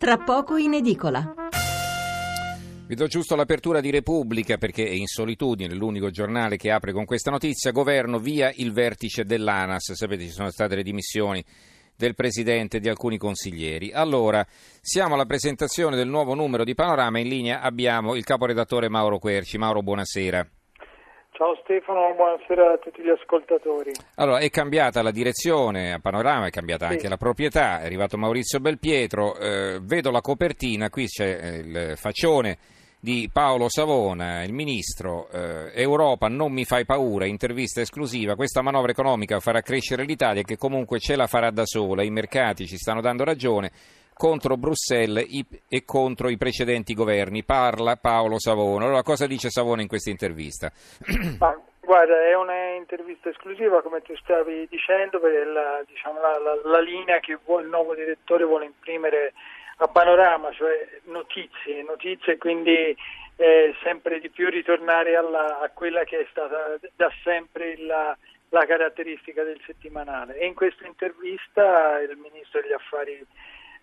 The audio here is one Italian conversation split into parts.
tra poco in edicola. Vi do giusto l'apertura di Repubblica perché è in solitudine, l'unico giornale che apre con questa notizia. Governo via il vertice dell'ANAS. Sapete ci sono state le dimissioni del presidente e di alcuni consiglieri. Allora, siamo alla presentazione del nuovo numero di Panorama. In linea abbiamo il caporedattore Mauro Querci. Mauro, buonasera. Ciao Stefano, buonasera a tutti gli ascoltatori. Allora, è cambiata la direzione a Panorama, è cambiata Sì. anche la proprietà, è arrivato Maurizio Belpietro, eh, vedo la copertina, qui c'è eh, il faccione di Paolo Savona, il ministro, eh, Europa non mi fai paura, intervista esclusiva, questa manovra economica farà crescere l'Italia che comunque ce la farà da sola, i mercati ci stanno dando ragione contro Bruxelles e contro i precedenti governi, parla Paolo Savona. Allora cosa dice Savona in questa intervista? Ma, guarda, è un'intervista esclusiva, come tu stavi dicendo, per la, diciamo, la, la- la linea che il nuovo direttore vuole imprimere a Panorama, cioè notizie, notizie, quindi eh, sempre di più ritornare alla- a quella che è stata da sempre la, la caratteristica del settimanale. E in questa intervista il ministro degli affari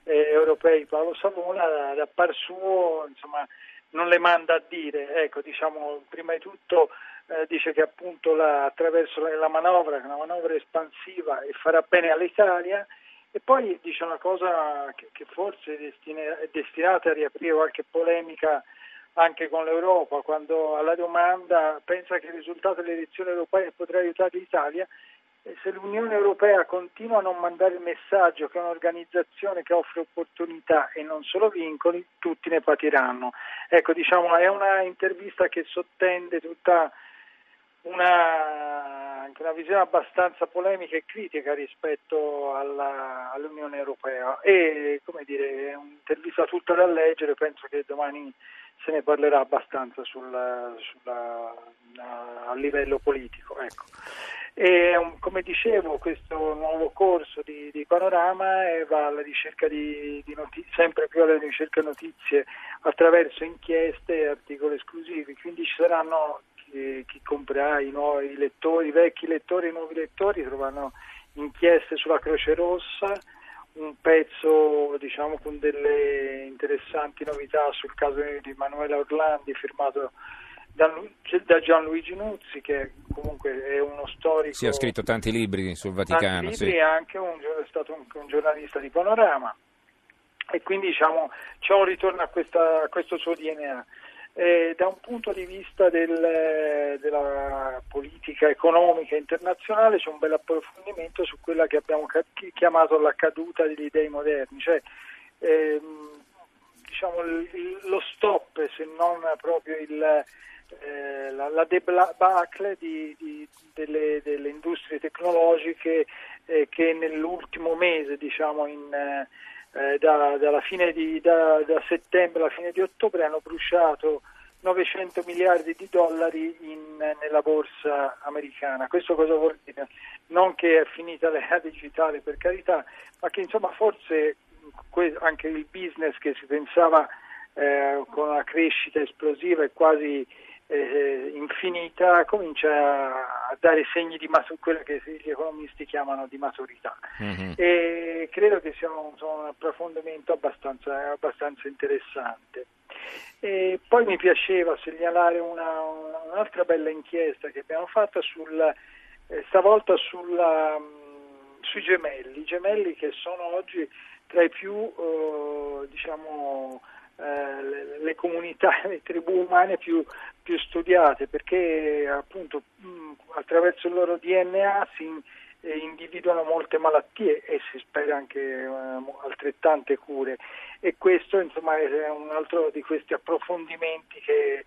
eh, europei Paolo Savona da, par suo insomma, non le manda a dire, ecco, diciamo, prima di tutto eh, dice che appunto la- attraverso la, la manovra, che è una manovra espansiva e farà bene all'Italia. E poi dice una cosa che, che forse è, destina- è destinata a riaprire qualche polemica anche con l'Europa, quando alla domanda pensa che il risultato delle elezioni europee potrà aiutare l'Italia, se l'Unione Europea continua a non mandare il messaggio che è un'organizzazione che offre opportunità e non solo vincoli, tutti ne patiranno. Ecco, diciamo, è una intervista che sottende tutta una, anche una visione abbastanza polemica e critica rispetto alla- all'Unione Europea e come dire, è un'intervista tutta da leggere, penso che domani se ne parlerà abbastanza sul- sulla- a livello politico. Ecco. E, um, come dicevo, questo nuovo corso di, di Panorama eh, va alla ricerca di, di notizie, sempre più alla ricerca di notizie attraverso inchieste e articoli esclusivi, quindi ci saranno chi, chi comprerà i nuovi lettori, i vecchi lettori e i nuovi lettori trovano inchieste sulla Croce Rossa, un pezzo diciamo con delle interessanti novità sul caso di Manuela Orlandi firmato da, Lu- da Gianluigi Nuzzi che comunque è uno storico Sì, ha scritto tanti libri sul tanti Vaticano. libri sì. e anche un, è stato un, un giornalista di Panorama e quindi diciamo c'è un ritorno a, questa- a questo suo DNA. Eh, da un punto di vista del- della politica economica internazionale c'è un bel approfondimento su quella che abbiamo chiamato la caduta degli dei moderni, cioè ehm, diciamo, lo stop, se non proprio il, eh, la, la debacle delle, delle industrie tecnologiche eh, che nell'ultimo mese, diciamo in, eh, da, di, da, da settembre alla fine di ottobre, hanno bruciato 900 miliardi di dollari in- nella borsa americana. Questo cosa vuol dire? Non che è finita l'era digitale per carità, ma che insomma forse anche il business che si pensava eh, con una crescita esplosiva e quasi eh, infinita comincia a dare segni di matur- quello che gli economisti chiamano di maturità Mhm. e credo che sia un, un approfondimento abbastanza, abbastanza interessante. E poi mi piaceva segnalare una- una- un'altra bella inchiesta che abbiamo fatto sul, eh, stavolta sulla, mh, sui gemelli, i gemelli che sono oggi tra i più eh, diciamo, eh, le, comunità, le tribù umane più, più studiate perché appunto mh, attraverso il loro DNA si eh, individuano molte malattie e si spera anche eh, altrettante cure e questo insomma è un altro di questi approfondimenti che,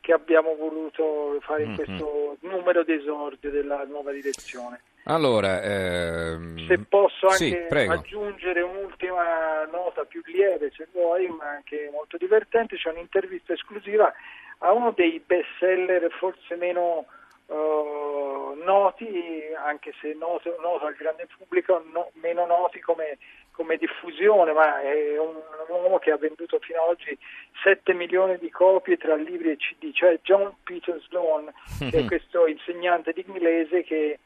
che abbiamo voluto fare in questo numero d'esordio della nuova direzione. Allora, ehm, Se posso sì, anche prego. aggiungere un'ultima nota più lieve, se vuoi, ma anche molto divertente, c'è un'intervista esclusiva a uno dei best seller forse meno eh, noti, anche se noto, noto al grande pubblico, no- meno noti come, come diffusione, ma è un, un uomo che ha venduto fino ad oggi 7 milioni di copie tra libri e CD, cioè John Peter Sloan, che è questo insegnante di inglese che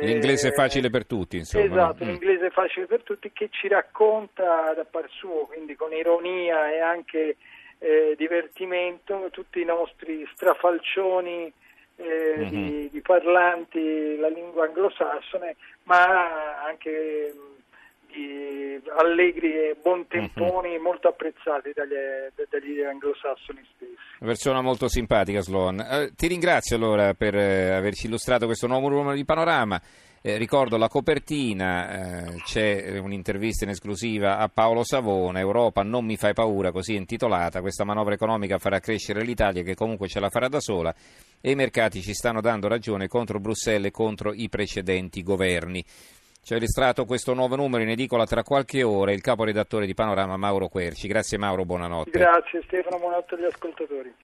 L'inglese eh, facile per tutti, insomma. Esatto, no? Mm. l'inglese facile per tutti che ci racconta da par suo, quindi con ironia e anche eh, divertimento, tutti i nostri strafalcioni eh, Mhm. di, di parlanti la lingua anglosassone, ma anche mh, di allegri e buontemponi Mhm. molto apprezzati dagli, dagli anglosassoni stessi. Persona molto simpatica, Sloan. Eh, ti ringrazio allora per eh, averci illustrato questo nuovo numero di Panorama. Eh, ricordo la copertina, eh, c'è un'intervista in esclusiva a Paolo Savona, Europa non mi fai paura, così è intitolata, questa manovra economica farà crescere l'Italia che comunque ce la farà da sola e i mercati ci stanno dando ragione contro Bruxelles e contro i precedenti governi. Ci ha illustrato questo nuovo numero in edicola tra qualche ora il caporedattore di Panorama Mauro Querci. Grazie Mauro, buonanotte. Grazie Stefano, buonanotte agli ascoltatori.